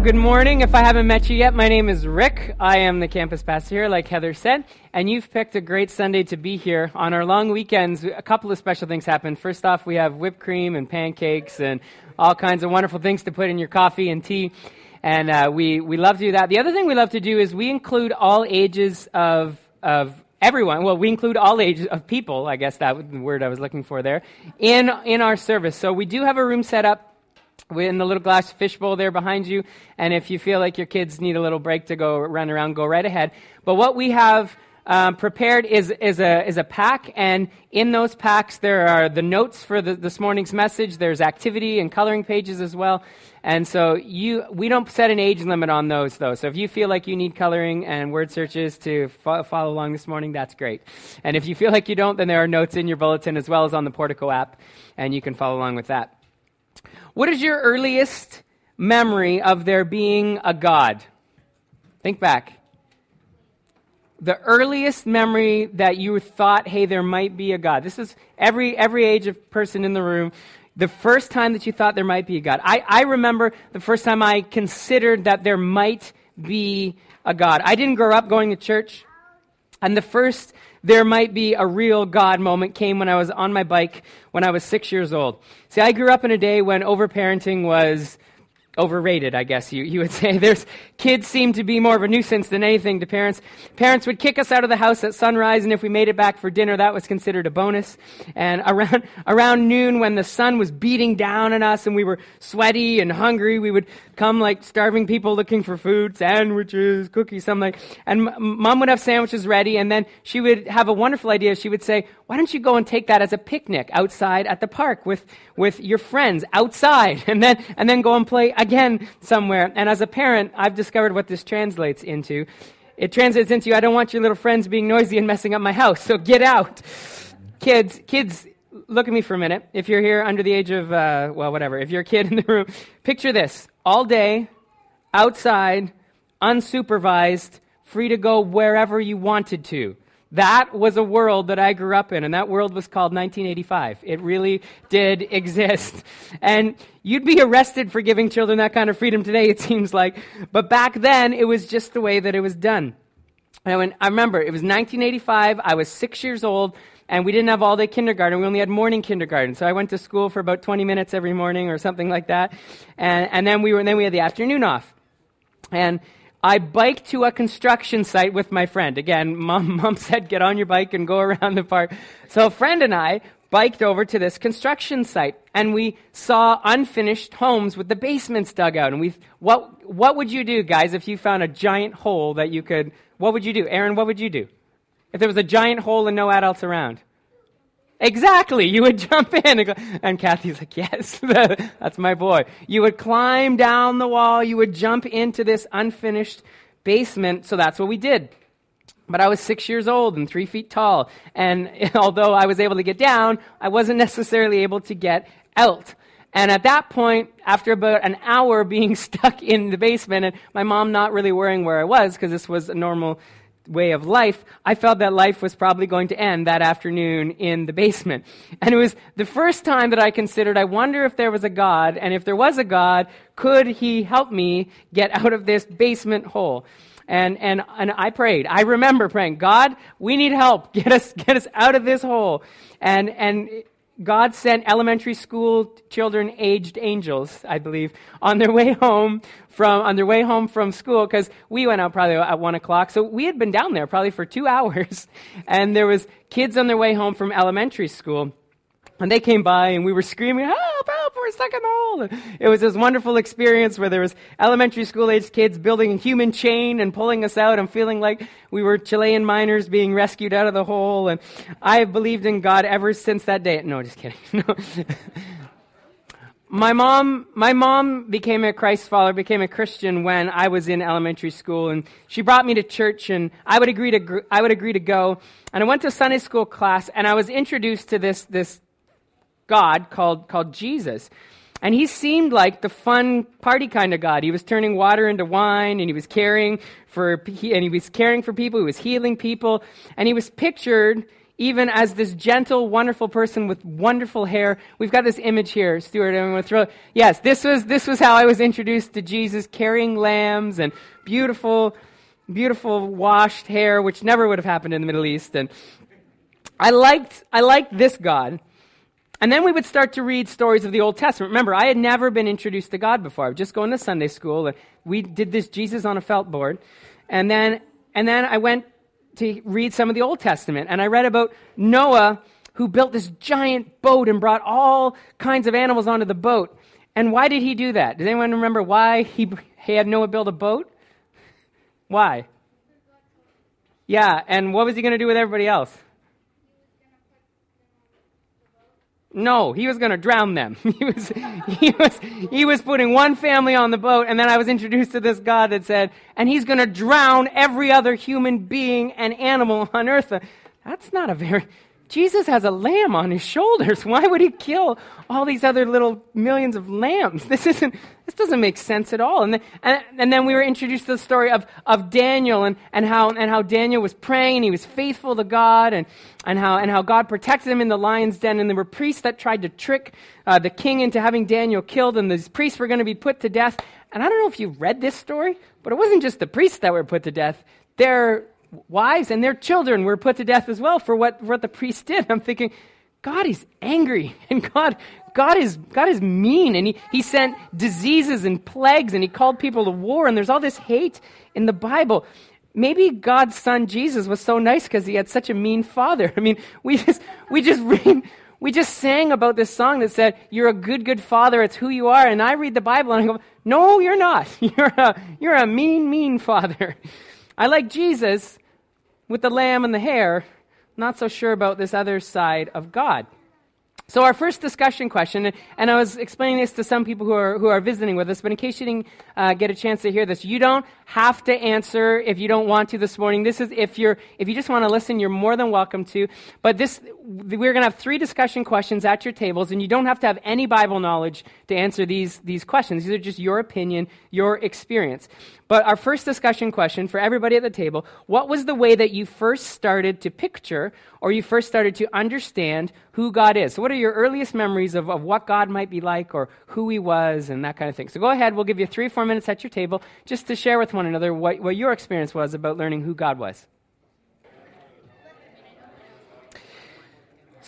Well, good morning. If I haven't met you yet, my name is Rick. I am the campus pastor here, like Heather said, and you've picked a great Sunday to be here. On our long weekends, a couple of special things happen. First off, we have whipped cream and pancakes and all kinds of wonderful things to put in your coffee and tea, and uh, we, we love to do that. The other thing we love to do is we include all ages of, of everyone well we include all ages of people i guess that was the word i was looking for there in in our service so we do have a room set up in the little glass fishbowl there behind you. And if you feel like your kids need a little break to go run around, go right ahead. But what we have um, prepared is, is, a, is a pack, and in those packs there are the notes for the, this morning's message. There's activity and coloring pages as well. And so you, we don't set an age limit on those, though. So if you feel like you need coloring and word searches to fo- follow along this morning, that's great. And if you feel like you don't, then there are notes in your bulletin as well as on the Portico app, and you can follow along with that. What is your earliest memory of there being a God? Think back. The earliest memory that you thought, hey, there might be a God. This is every, every age of person in the room. The first time that you thought there might be a God. I, I remember the first time I considered that there might be a God. I didn't grow up going to church. And the first there might be a real God moment came when I was on my bike when I was six years old. See, I grew up in a day when overparenting was overrated, I guess you, you would say. There's kids seem to be more of a nuisance than anything to parents. Parents would kick us out of the house at sunrise, and if we made it back for dinner, that was considered a bonus. And around around noon, when the sun was beating down on us and we were sweaty and hungry, we would come like starving people looking for food, sandwiches, cookies, something. And m- mom would have sandwiches ready, and then she would have a wonderful idea. She would say, "Why don't you go and take that as a picnic outside at the park with with your friends outside, and then and then go and play again somewhere?" And as a parent, I've discovered what this translates into. It translates into, "I don't want your little friends being noisy and messing up my house, so get out." Kids, kids look at me for a minute. If you're here under the age of, uh, well, whatever, if you're a kid in the room, picture this all day, outside, unsupervised, free to go wherever you wanted to. That was a world that I grew up in, and that world was called 1985. It really did exist. And you'd be arrested for giving children that kind of freedom today, it seems like. But back then, it was just the way that it was done. And I remember, it was 1985, I was six years old, and we didn't have all day kindergarten. We only had morning kindergarten. So I went to school for about 20 minutes every morning or something like that. And, and then we were, and then we had the afternoon off. And I biked to a construction site with my friend. Again, mom, mom said, get on your bike and go around the park. So a friend and I biked over to this construction site and we saw unfinished homes with the basements dug out. And we, what, what would you do, guys, if you found a giant hole that you could, what would you do? Aaron, what would you do? If there was a giant hole and no adults around? Exactly. You would jump in and go, and Kathy's like, yes, that's my boy. You would climb down the wall. You would jump into this unfinished basement. So that's what we did. But I was six years old and three feet tall. And although I was able to get down, I wasn't necessarily able to get out. And at that point, after about an hour being stuck in the basement and my mom not really worrying where I was because this was a normal way of life, I felt that life was probably going to end that afternoon in the basement. And it was the first time that I considered, I wonder if there was a God, and if there was a God, could he help me get out of this basement hole? And, and, and I prayed. I remember praying, God, we need help. Get us, get us out of this hole. And, and God sent elementary school children, aged angels, I believe, on their way home from on their way home from school because we went out probably at one o'clock. So we had been down there probably for two hours, and there was kids on their way home from elementary school. And they came by and we were screaming, help, help, we're stuck in the hole. It was this wonderful experience where there was elementary school aged kids building a human chain and pulling us out and feeling like we were Chilean miners being rescued out of the hole. And I have believed in God ever since that day. No, just kidding. No. my mom, my mom became a Christ follower, became a Christian when I was in elementary school, and she brought me to church, and I would agree to, I would agree to go. And I went to Sunday school class, and I was introduced to this, this God called, called Jesus. And he seemed like the fun party kind of God. He was turning water into wine, and he was caring for, and he was caring for people. He was healing people, and he was pictured even as this gentle, wonderful person with wonderful hair. We've got this image here, Stuart. I'm going to throw. Yes, this was this was how I was introduced to Jesus, carrying lambs and beautiful, beautiful washed hair, which never would have happened in the Middle East. And I liked I liked this God. And then we would start to read stories of the Old Testament. Remember, I had never been introduced to God before. I was just going to Sunday school, and we did this Jesus on a felt board. And then, and then I went to read some of the Old Testament, and I read about Noah who built this giant boat and brought all kinds of animals onto the boat. And why did he do that? Does anyone remember why he, he had Noah build a boat? Why? Yeah, and what was he going to do with everybody else? No, he was going to drown them. he was, he was, he was putting one family on the boat, and then I was introduced to this God that said, and he's going to drown every other human being and animal on earth. Uh, that's not a very, Jesus has a lamb on his shoulders. Why would he kill all these other little millions of lambs? This isn't, this doesn't make sense at all. And then, and, and then we were introduced to the story of, of Daniel and, and, how, and how Daniel was praying and he was faithful to God and, and, how, and how God protected him in the lion's den. And there were priests that tried to trick uh, the king into having Daniel killed and these priests were going to be put to death. And I don't know if you read this story, but it wasn't just the priests that were put to death. Their wives and their children were put to death as well for what, what the priest did. I'm thinking, God is angry and God, God is, God is mean and he, he sent diseases and plagues and he called people to war and there's all this hate in the Bible. Maybe God's son Jesus was so nice because he had such a mean father. I mean, we just, we just read, we just sang about this song that said, You're a good, good father. It's who you are. And I read the Bible and I go, No, you're not. You're a, you're a mean, mean father. I like Jesus with the lamb and the hair, not so sure about this other side of God. So, our first discussion question, and I was explaining this to some people who are, who are visiting with us, but in case you didn't uh, get a chance to hear this, you don't have to answer if you don't want to this morning. This is if you're if you just want to listen, you're more than welcome to. But this we're going to have three discussion questions at your tables, and you don't have to have any Bible knowledge to answer these these questions. These are just your opinion, your experience. But our first discussion question for everybody at the table: What was the way that you first started to picture, or you first started to understand who God is? So, what are your earliest memories of, of what God might be like, or who He was, and that kind of thing? So, go ahead. We'll give you three, four minutes at your table just to share with one another what, what your experience was about learning who God was.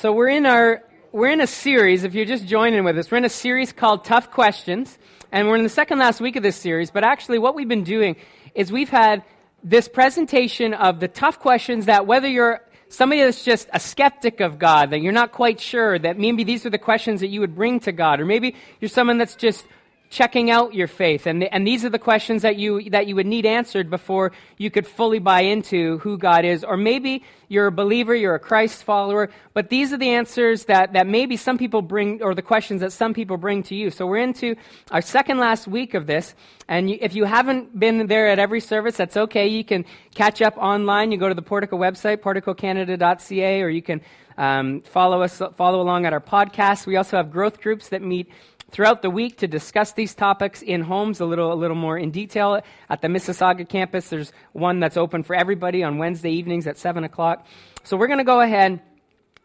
So we're in our we're in a series. If you're just joining with us, we're in a series called Tough Questions, and we're in the second last week of this series. But actually, what we've been doing is we've had this presentation of the tough questions that whether you're somebody that's just a skeptic of God, that you're not quite sure, that maybe these are the questions that you would bring to God, or maybe you're someone that's just checking out your faith. And, and these are the questions that you, that you would need answered before you could fully buy into who God is. Or maybe you're a believer, you're a Christ follower, but these are the answers that, that maybe some people bring, or the questions that some people bring to you. So we're into our second last week of this. And you, if you haven't been there at every service, that's okay. You can catch up online. You go to the Portico website, porticocanada.ca, or you can um, follow us, follow along at our podcast. We also have growth groups that meet throughout the week to discuss these topics in homes a little, a little more in detail. At the Mississauga campus, there's one that's open for everybody on Wednesday evenings at 7 o'clock. So we're going to go ahead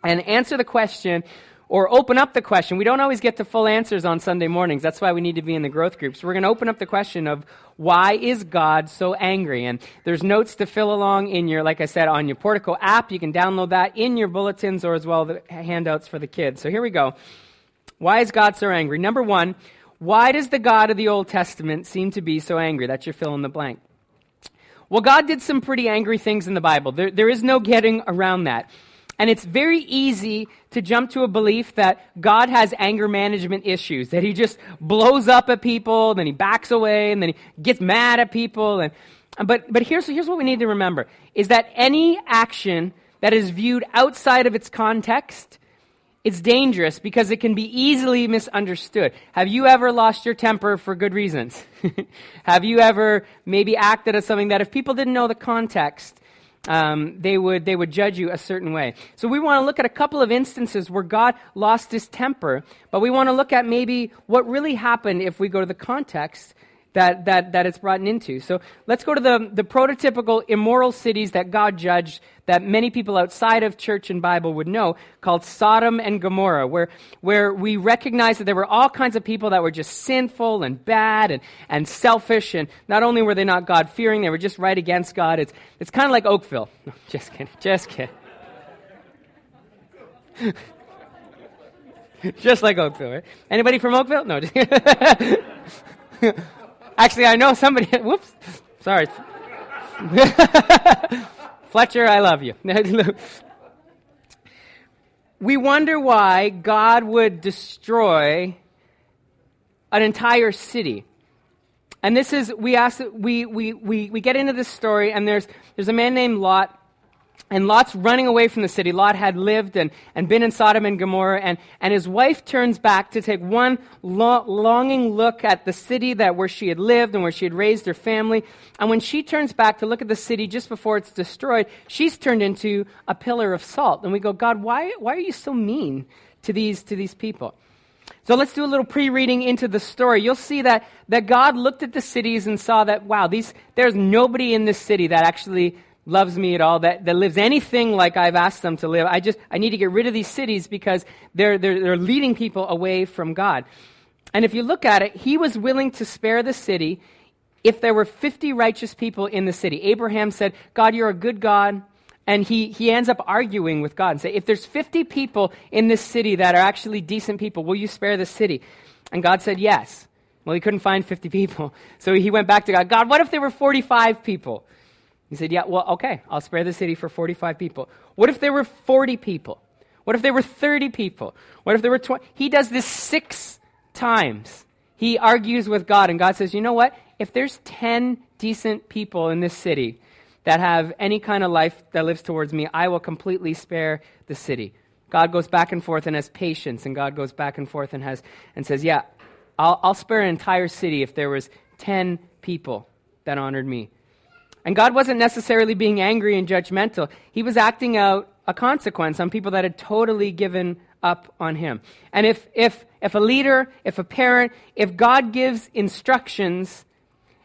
and answer the question or open up the question. We don't always get to full answers on Sunday mornings. That's why we need to be in the growth groups. we're going to open up the question of why is God so angry? And there's notes to fill along in your, like I said, on your Portico app. You can download that in your bulletins or as well the handouts for the kids. So here we go. Why is God so angry? Number one, why does the God of the Old Testament seem to be so angry? That's your fill in the blank. Well, God did some pretty angry things in the Bible. There, there is no getting around that. And it's very easy to jump to a belief that God has anger management issues, that he just blows up at people, then he backs away, and then he gets mad at people. And, but but here's, here's what we need to remember is that any action that is viewed outside of its context it's dangerous because it can be easily misunderstood. Have you ever lost your temper for good reasons? Have you ever maybe acted as something that if people didn't know the context, um, they, would, they would judge you a certain way. So we want to look at a couple of instances where God lost his temper, but we want to look at maybe what really happened if we go to the context that, that, that it's brought into. So let's go to the, the prototypical immoral cities that God judged that many people outside of church and Bible would know, called Sodom and Gomorrah, where, where we recognize that there were all kinds of people that were just sinful and bad and, and selfish, and not only were they not God fearing, they were just right against God. It's, it's kind of like Oakville. No, just kidding, just kidding. just like Oakville, right? Anybody from Oakville? No. Actually, I know somebody. Whoops. Sorry. Fletcher, I love you. we wonder why God would destroy an entire city. And this is, we ask, we, we, we, we get into this story, and there's, there's a man named Lot and Lot's running away from the city. Lot had lived and, and been in Sodom and Gomorrah, and, and his wife turns back to take one lo- longing look at the city that where she had lived and where she had raised her family. And when she turns back to look at the city just before it's destroyed, she's turned into a pillar of salt. And we go, God, why, why are you so mean to these, to these people? So let's do a little pre-reading into the story. You'll see that, that God looked at the cities and saw that, wow, these, there's nobody in this city that actually loves me at all, that, that lives anything like I've asked them to live. I just, I need to get rid of these cities because they're, they're, they're leading people away from God. And if you look at it, he was willing to spare the city if there were 50 righteous people in the city. Abraham said, God, you're a good God. And he, he ends up arguing with God and say, if there's 50 people in this city that are actually decent people, will you spare the city? And God said, yes. Well, he couldn't find 50 people. So he went back to God. God, what if there were 45 people? He said, Yeah, well, okay, I'll spare the city for 45 people. What if there were 40 people? What if there were 30 people? What if there were 20? He does this six times. He argues with God, and God says, You know what? If there's 10 decent people in this city that have any kind of life that lives towards me, I will completely spare the city. God goes back and forth and has patience, and God goes back and forth and has and says, Yeah, I'll, I'll spare an entire city if there was 10 people that honored me. And God wasn't necessarily being angry and judgmental. He was acting out a consequence on people that had totally given up on him. And if, if, if a leader, if a parent, if God gives instructions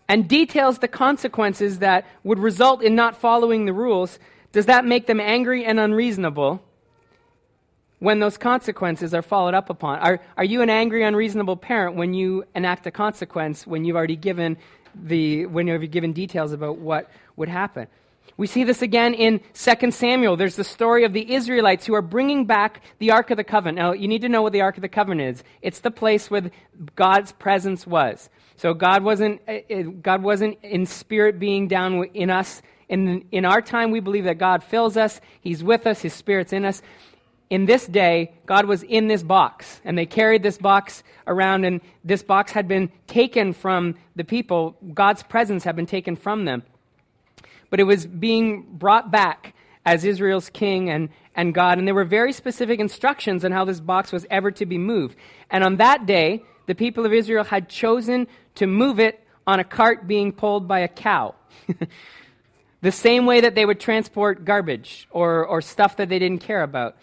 and details the consequences that would result in not following the rules, does that make them angry and unreasonable when those consequences are followed up upon? Are, are you an angry, unreasonable parent when you enact a consequence when you've already given the, when you're given details about what would happen. We see this again in 2 Samuel. There's the story of the Israelites who are bringing back the Ark of the Covenant. Now, you need to know what the Ark of the Covenant is. It's the place where God's presence was. So God wasn't, eh, eh, God wasn't in spirit being down in us. In, in our time, we believe that God fills us. He's with us. His Spirit's in us in this day, God was in this box, and they carried this box around, and this box had been taken from the people. God's presence had been taken from them. But it was being brought back as Israel's king and, and God, and there were very specific instructions on how this box was ever to be moved. And on that day, the people of Israel had chosen to move it on a cart being pulled by a cow. the same way that they would transport garbage or, or stuff that they didn't care about.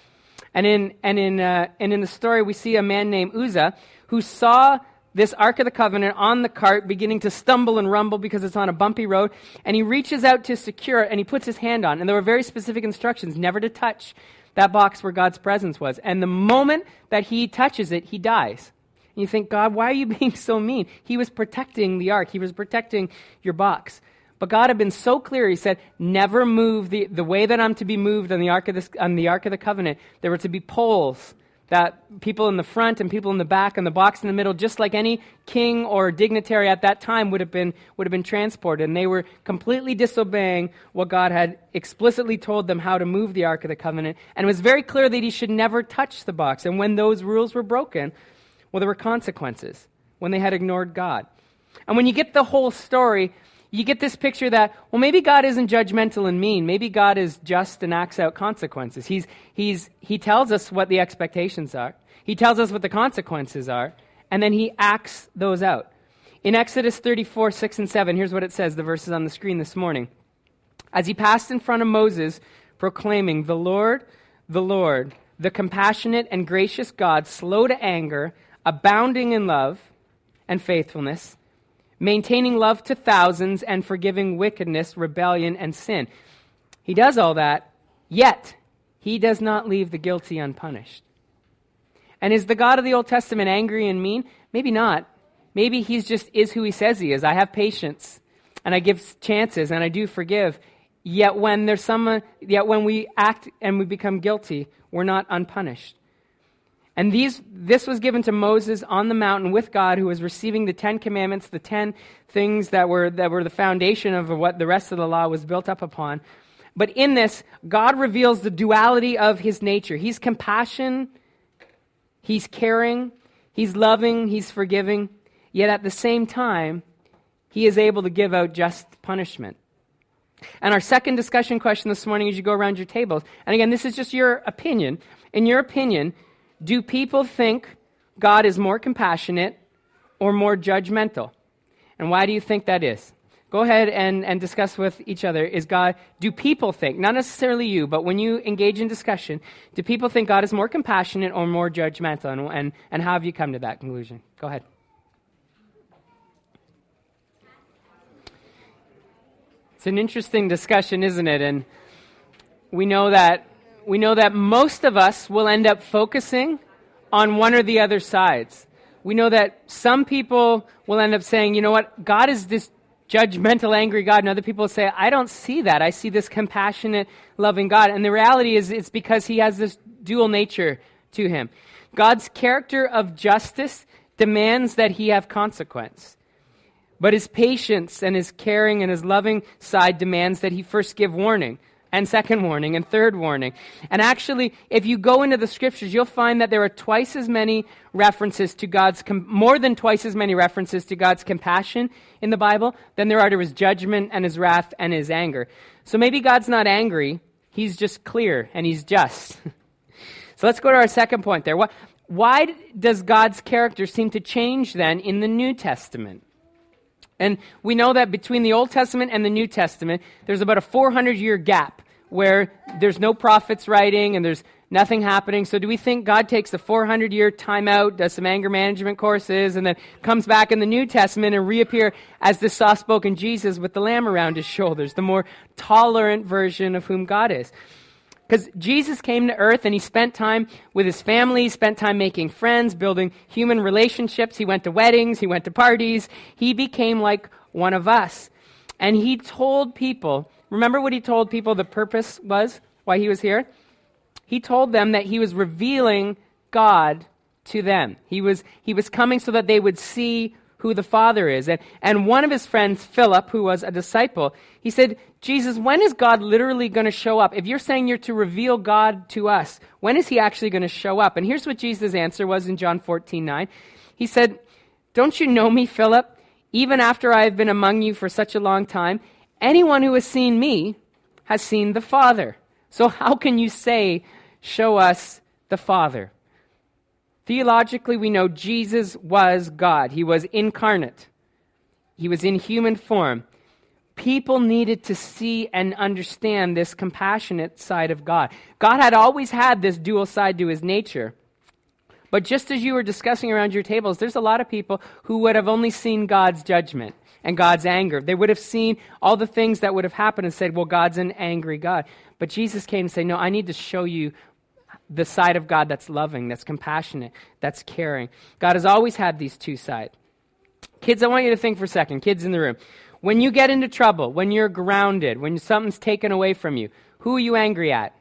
And in, and, in, uh, and in the story, we see a man named Uzzah who saw this Ark of the Covenant on the cart beginning to stumble and rumble because it's on a bumpy road. And he reaches out to secure it and he puts his hand on. And there were very specific instructions never to touch that box where God's presence was. And the moment that he touches it, he dies. And you think, God, why are you being so mean? He was protecting the ark, he was protecting your box. But God had been so clear. He said, never move the, the way that I'm to be moved on the, Ark of this, on the Ark of the Covenant. There were to be poles that people in the front and people in the back and the box in the middle, just like any king or dignitary at that time would have been, would have been transported. And they were completely disobeying what God had explicitly told them how to move the Ark of the Covenant. And it was very clear that he should never touch the box. And when those rules were broken, well, there were consequences when they had ignored God. And when you get the whole story, you get this picture that, well, maybe God isn't judgmental and mean. Maybe God is just and acts out consequences. He's, he's, he tells us what the expectations are, He tells us what the consequences are, and then He acts those out. In Exodus 34, 6 and 7, here's what it says, the verses on the screen this morning. As he passed in front of Moses, proclaiming, The Lord, the Lord, the compassionate and gracious God, slow to anger, abounding in love and faithfulness maintaining love to thousands, and forgiving wickedness, rebellion, and sin. He does all that, yet he does not leave the guilty unpunished. And is the God of the Old Testament angry and mean? Maybe not. Maybe he's just is who he says he is. I have patience and I give chances and I do forgive. Yet when there's someone, yet when we act and we become guilty, we're not unpunished. And these, this was given to Moses on the mountain with God, who was receiving the Ten Commandments, the ten things that were, that were the foundation of what the rest of the law was built up upon. But in this, God reveals the duality of his nature. He's compassion, he's caring, he's loving, he's forgiving. Yet at the same time, he is able to give out just punishment. And our second discussion question this morning as you go around your tables, and again, this is just your opinion. In your opinion, do people think God is more compassionate or more judgmental? And why do you think that is? Go ahead and, and discuss with each other. Is God, do people think, not necessarily you, but when you engage in discussion, do people think God is more compassionate or more judgmental? And, and, and how have you come to that conclusion? Go ahead. It's an interesting discussion, isn't it? And we know that we know that most of us will end up focusing on one or the other sides. We know that some people will end up saying, you know what, God is this judgmental, angry God, and other people say, I don't see that. I see this compassionate, loving God. And the reality is, it's because he has this dual nature to him. God's character of justice demands that he have consequence. But his patience and his caring and his loving side demands that he first give warning and second warning and third warning. And actually, if you go into the scriptures, you'll find that there are twice as many references to God's, com- more than twice as many references to God's compassion in the Bible than there are to his judgment and his wrath and his anger. So maybe God's not angry, he's just clear and he's just. so let's go to our second point there. Why does God's character seem to change then in the New Testament? And we know that between the Old Testament and the New Testament, there's about a 400 year gap where there's no prophets writing and there's nothing happening. So, do we think God takes the 400 year timeout, does some anger management courses, and then comes back in the New Testament and reappear as the soft spoken Jesus with the lamb around his shoulders, the more tolerant version of whom God is? Because Jesus came to earth and he spent time with his family, he spent time making friends, building human relationships. He went to weddings, he went to parties. He became like one of us. And he told people, remember what he told people the purpose was, why he was here? He told them that he was revealing God to them. He was, he was coming so that they would see who the Father is. And, and one of his friends, Philip, who was a disciple, he said, Jesus, when is God literally going to show up? If you're saying you're to reveal God to us, when is he actually going to show up? And here's what Jesus' answer was in John 14 9. He said, Don't you know me, Philip? Even after I have been among you for such a long time, anyone who has seen me has seen the Father. So how can you say, Show us the Father? Theologically, we know Jesus was God. He was incarnate. He was in human form. People needed to see and understand this compassionate side of God. God had always had this dual side to his nature. But just as you were discussing around your tables, there's a lot of people who would have only seen God's judgment and God's anger. They would have seen all the things that would have happened and said, well, God's an angry God. But Jesus came and said, no, I need to show you the side of God that's loving, that's compassionate, that's caring. God has always had these two sides. Kids, I want you to think for a second, kids in the room. When you get into trouble, when you're grounded, when something's taken away from you, who are you angry at?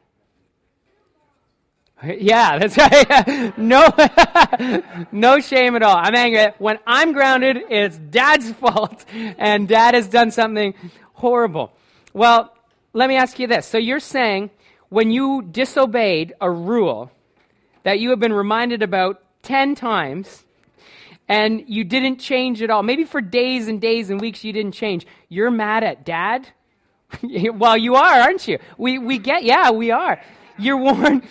Yeah, that's right. no, no shame at all. I'm angry. When I'm grounded, it's dad's fault, and dad has done something horrible. Well, let me ask you this. So you're saying when you disobeyed a rule that you have been reminded about 10 times and you didn't change at all, maybe for days and days and weeks you didn't change, you're mad at dad? well, you are, aren't you? We, we get, yeah, we are. You're warned,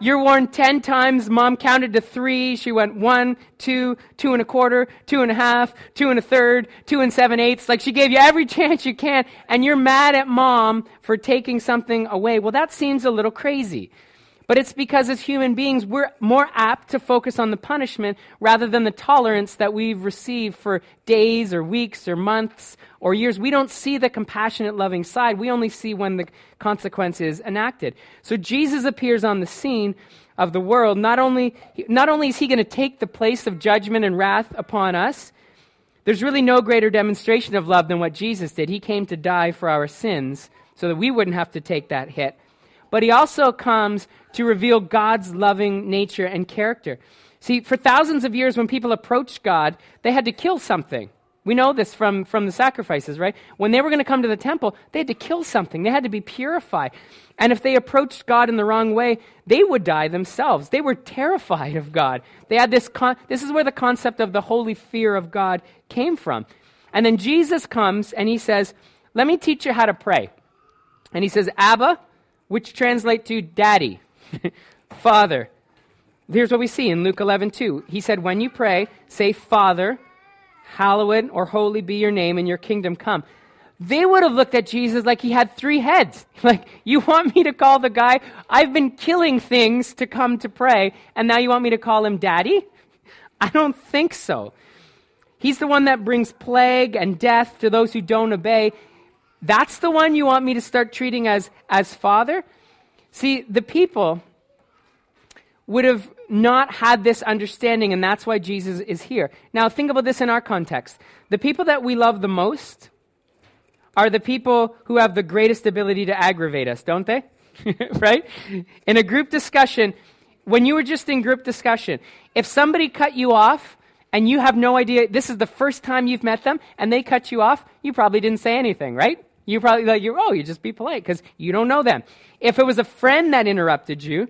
you're warned 10 times. Mom counted to three. She went one, two, two and a quarter, two and a half, two and a third, two and seven eighths. Like she gave you every chance you can, and you're mad at mom for taking something away. Well, that seems a little crazy. But it's because as human beings, we're more apt to focus on the punishment rather than the tolerance that we've received for days or weeks or months or years. We don't see the compassionate, loving side. We only see when the consequence is enacted. So Jesus appears on the scene of the world. Not only, not only is he going to take the place of judgment and wrath upon us, there's really no greater demonstration of love than what Jesus did. He came to die for our sins so that we wouldn't have to take that hit but he also comes to reveal God's loving nature and character. See, for thousands of years, when people approached God, they had to kill something. We know this from, from the sacrifices, right? When they were going to come to the temple, they had to kill something. They had to be purified. And if they approached God in the wrong way, they would die themselves. They were terrified of God. They had this, con- this is where the concept of the holy fear of God came from. And then Jesus comes and he says, Let me teach you how to pray. And he says, Abba, which translate to daddy, father. Here's what we see in Luke 11, 2. He said, When you pray, say, Father, hallowed or holy be your name, and your kingdom come. They would have looked at Jesus like he had three heads. Like, you want me to call the guy I've been killing things to come to pray, and now you want me to call him daddy? I don't think so. He's the one that brings plague and death to those who don't obey. That's the one you want me to start treating as, as father? See, the people would have not had this understanding, and that's why Jesus is here. Now, think about this in our context. The people that we love the most are the people who have the greatest ability to aggravate us, don't they? right? In a group discussion, when you were just in group discussion, if somebody cut you off and you have no idea, this is the first time you've met them, and they cut you off, you probably didn't say anything, right? You probably like you oh, you just be polite because you don't know them. If it was a friend that interrupted you,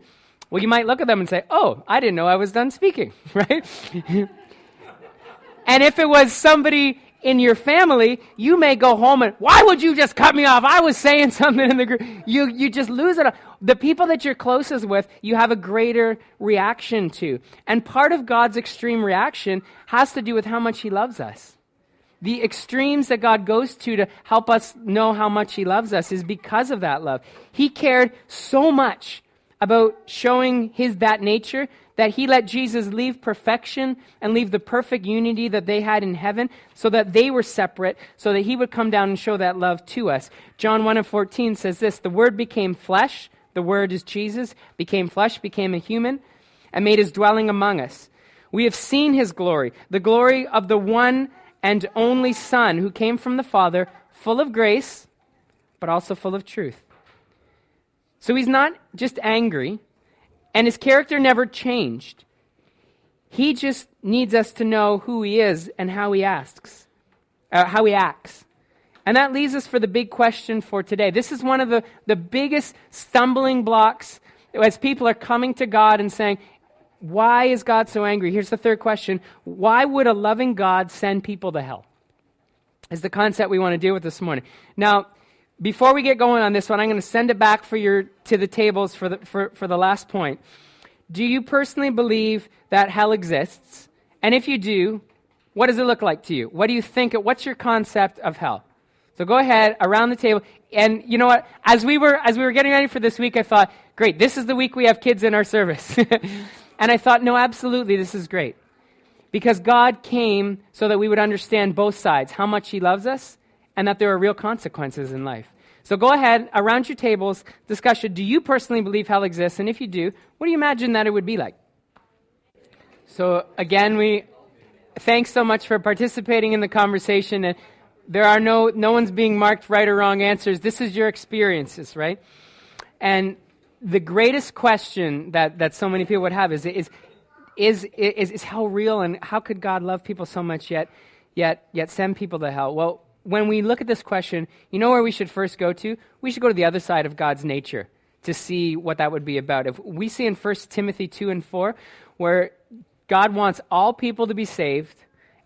well, you might look at them and say, "Oh, I didn't know I was done speaking," right? and if it was somebody in your family, you may go home and, "Why would you just cut me off? I was saying something in the group." You you just lose it. The people that you're closest with, you have a greater reaction to, and part of God's extreme reaction has to do with how much He loves us the extremes that God goes to to help us know how much He loves us is because of that love. He cared so much about showing His that nature that He let Jesus leave perfection and leave the perfect unity that they had in heaven so that they were separate, so that He would come down and show that love to us. John 1 and 14 says this The Word became flesh, the Word is Jesus, became flesh, became a human, and made His dwelling among us. We have seen His glory, the glory of the one and only Son who came from the Father, full of grace, but also full of truth. So he's not just angry, and his character never changed. He just needs us to know who he is and how he asks, uh, how he acts. And that leaves us for the big question for today. This is one of the, the biggest stumbling blocks as people are coming to God and saying, why is God so angry? Here's the third question Why would a loving God send people to hell? Is the concept we want to deal with this morning. Now, before we get going on this one, I'm going to send it back for your, to the tables for the, for, for the last point. Do you personally believe that hell exists? And if you do, what does it look like to you? What do you think? What's your concept of hell? So go ahead around the table. And you know what? As we were as we were getting ready for this week, I thought, great, this is the week we have kids in our service. And I thought, no, absolutely, this is great. Because God came so that we would understand both sides, how much He loves us, and that there are real consequences in life. So go ahead, around your tables, discussion. Do you personally believe hell exists? And if you do, what do you imagine that it would be like? So again, we thanks so much for participating in the conversation. And there are no no one's being marked right or wrong answers. This is your experiences, right? And the greatest question that, that so many people would have is, is, is, is, is how real and how could God love people so much yet, yet, yet send people to hell? Well, when we look at this question, you know where we should first go to? We should go to the other side of God's nature to see what that would be about. If we see in 1 Timothy 2 and 4, where God wants all people to be saved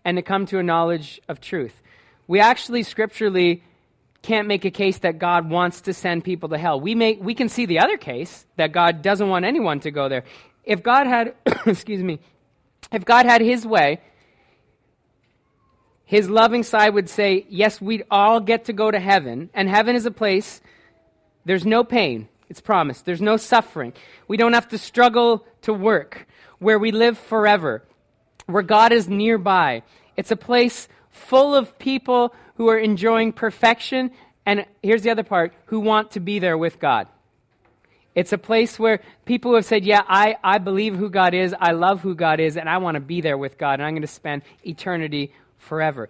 and to come to a knowledge of truth. We actually scripturally can't make a case that God wants to send people to hell. We, may, we can see the other case that God doesn't want anyone to go there. If God had, excuse me, if God had his way, his loving side would say, yes, we'd all get to go to heaven, and heaven is a place, there's no pain. It's promised. There's no suffering. We don't have to struggle to work, where we live forever, where God is nearby. It's a place full of people who are enjoying perfection, and here's the other part who want to be there with God. It's a place where people have said, Yeah, I, I believe who God is, I love who God is, and I want to be there with God, and I'm going to spend eternity forever.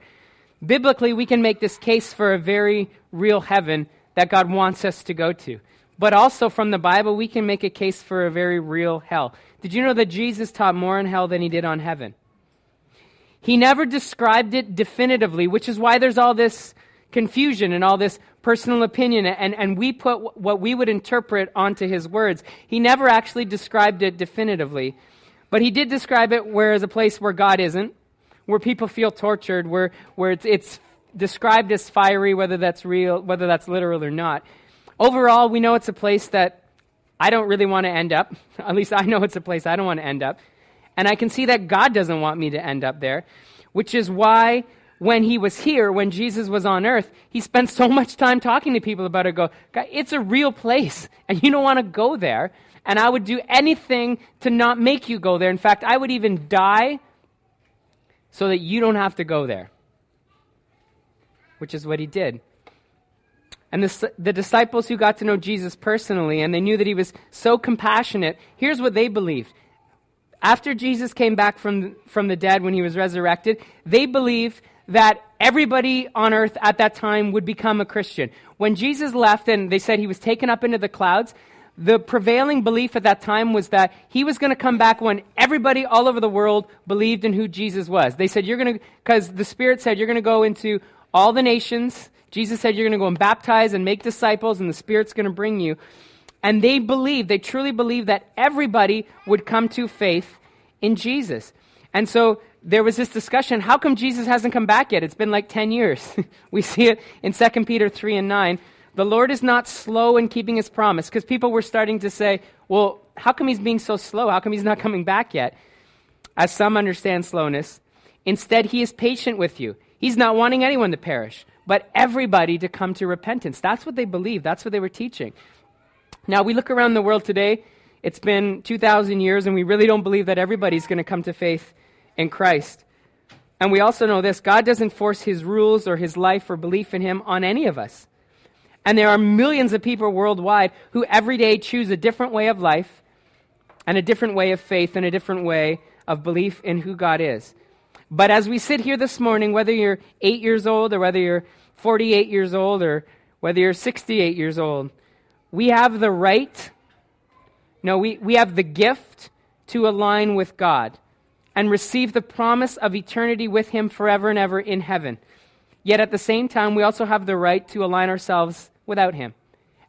Biblically, we can make this case for a very real heaven that God wants us to go to. But also from the Bible, we can make a case for a very real hell. Did you know that Jesus taught more on hell than he did on heaven? He never described it definitively, which is why there's all this confusion and all this personal opinion, and, and we put what we would interpret onto his words. He never actually described it definitively, but he did describe it where as a place where God isn't, where people feel tortured, where, where it's, it's described as fiery, whether that's real, whether that's literal or not. Overall, we know it's a place that I don't really want to end up. At least I know it's a place I don't want to end up. And I can see that God doesn't want me to end up there, which is why when he was here, when Jesus was on earth, he spent so much time talking to people about it. Go, it's a real place, and you don't want to go there. And I would do anything to not make you go there. In fact, I would even die so that you don't have to go there, which is what he did. And the, the disciples who got to know Jesus personally and they knew that he was so compassionate, here's what they believed. After Jesus came back from, from the dead when he was resurrected, they believed that everybody on earth at that time would become a Christian. When Jesus left and they said he was taken up into the clouds, the prevailing belief at that time was that he was going to come back when everybody all over the world believed in who Jesus was. They said, You're going to, because the Spirit said, You're going to go into all the nations Jesus said, You're going to go and baptize and make disciples, and the Spirit's going to bring you. And they believed, they truly believed that everybody would come to faith in Jesus. And so there was this discussion how come Jesus hasn't come back yet? It's been like 10 years. we see it in 2 Peter 3 and 9. The Lord is not slow in keeping his promise because people were starting to say, well, how come he's being so slow? How come he's not coming back yet? As some understand slowness, instead, he is patient with you. He's not wanting anyone to perish, but everybody to come to repentance. That's what they believed, that's what they were teaching. Now, we look around the world today, it's been 2,000 years, and we really don't believe that everybody's going to come to faith in Christ. And we also know this God doesn't force his rules or his life or belief in him on any of us. And there are millions of people worldwide who every day choose a different way of life and a different way of faith and a different way of belief in who God is. But as we sit here this morning, whether you're eight years old or whether you're 48 years old or whether you're 68 years old, we have the right, no, we, we have the gift to align with God and receive the promise of eternity with Him forever and ever in heaven. Yet at the same time, we also have the right to align ourselves without Him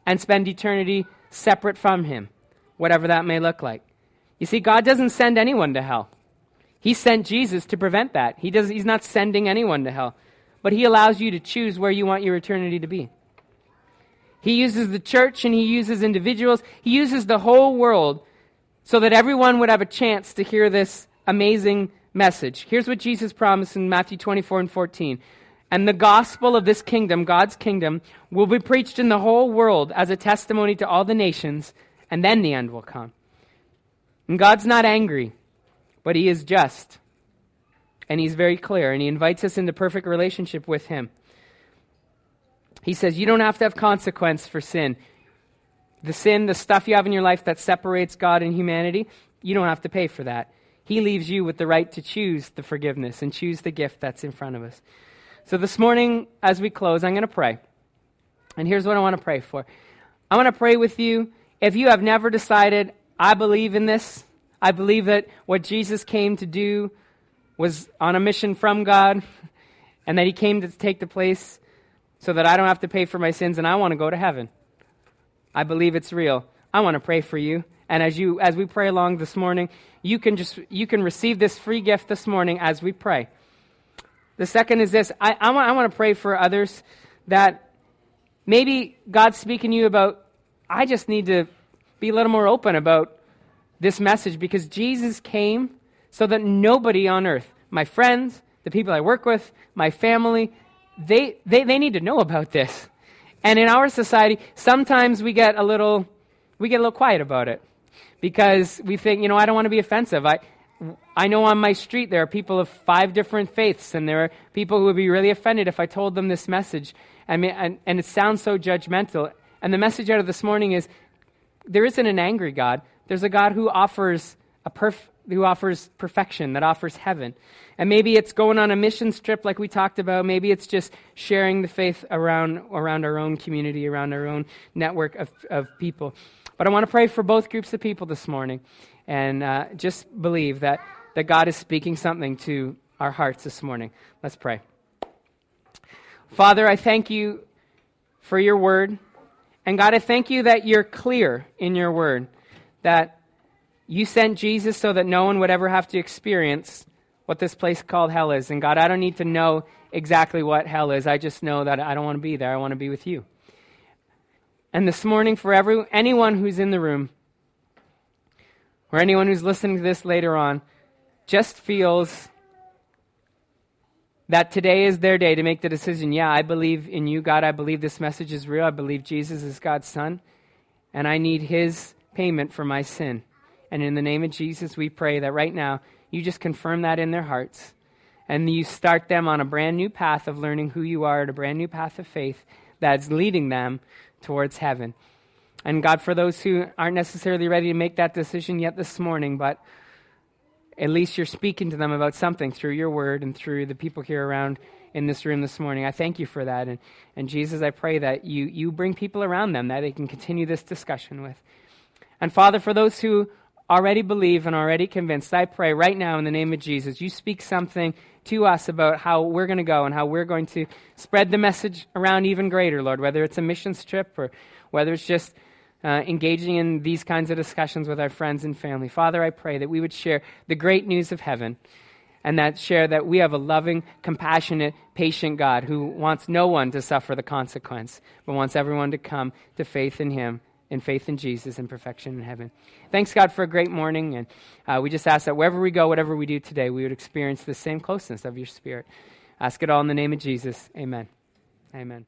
and spend eternity separate from Him, whatever that may look like. You see, God doesn't send anyone to hell. He sent Jesus to prevent that. He does, he's not sending anyone to hell, but He allows you to choose where you want your eternity to be. He uses the church and He uses individuals, He uses the whole world so that everyone would have a chance to hear this amazing message. Here's what Jesus promised in Matthew 24 and 14. And the gospel of this kingdom, God's kingdom, will be preached in the whole world as a testimony to all the nations, and then the end will come. And God's not angry but he is just. And he's very clear, and he invites us into perfect relationship with him. He says, You don't have to have consequence for sin. The sin, the stuff you have in your life that separates God and humanity, you don't have to pay for that. He leaves you with the right to choose the forgiveness and choose the gift that's in front of us. So this morning, as we close, I'm going to pray. And here's what I want to pray for I want to pray with you. If you have never decided, I believe in this, I believe that what Jesus came to do was on a mission from God, and that he came to take the place so that I don't have to pay for my sins and I want to go to heaven. I believe it's real. I want to pray for you. And as you as we pray along this morning, you can just you can receive this free gift this morning as we pray. The second is this I, I, want, I want to pray for others that maybe God's speaking to you about, I just need to be a little more open about this message because Jesus came so that nobody on earth, my friends, the people I work with, my family, they, they, they need to know about this. And in our society, sometimes we get a little we get a little quiet about it because we think, you know, I don't want to be offensive. I, I know on my street there are people of five different faiths, and there are people who would be really offended if I told them this message. I mean, and, and it sounds so judgmental. And the message out of this morning is there isn't an angry God. There's a God who offers a perf- who offers perfection, that offers heaven. And maybe it's going on a mission trip like we talked about. Maybe it's just sharing the faith around, around our own community, around our own network of, of people. But I want to pray for both groups of people this morning and uh, just believe that, that God is speaking something to our hearts this morning. Let's pray. Father, I thank you for your word. And God, I thank you that you're clear in your word, that you sent Jesus so that no one would ever have to experience what this place called hell is. And God, I don't need to know exactly what hell is. I just know that I don't want to be there. I want to be with you. And this morning, for every, anyone who's in the room, or anyone who's listening to this later on, just feels that today is their day to make the decision yeah, I believe in you, God. I believe this message is real. I believe Jesus is God's Son, and I need His payment for my sin. And in the name of Jesus, we pray that right now you just confirm that in their hearts and you start them on a brand new path of learning who you are, a brand new path of faith that's leading them towards heaven. And God, for those who aren't necessarily ready to make that decision yet this morning, but at least you're speaking to them about something through your word and through the people here around in this room this morning. I thank you for that. And, and Jesus, I pray that you, you bring people around them that they can continue this discussion with. And Father, for those who already believe and already convinced, I pray right now in the name of Jesus, you speak something to us about how we're going to go and how we're going to spread the message around even greater, Lord, whether it's a missions trip or whether it's just uh, engaging in these kinds of discussions with our friends and family. Father, I pray that we would share the great news of heaven and that share that we have a loving, compassionate, patient God who wants no one to suffer the consequence, but wants everyone to come to faith in Him in faith in Jesus and perfection in heaven. Thanks, God, for a great morning. And uh, we just ask that wherever we go, whatever we do today, we would experience the same closeness of your Spirit. Ask it all in the name of Jesus. Amen. Amen.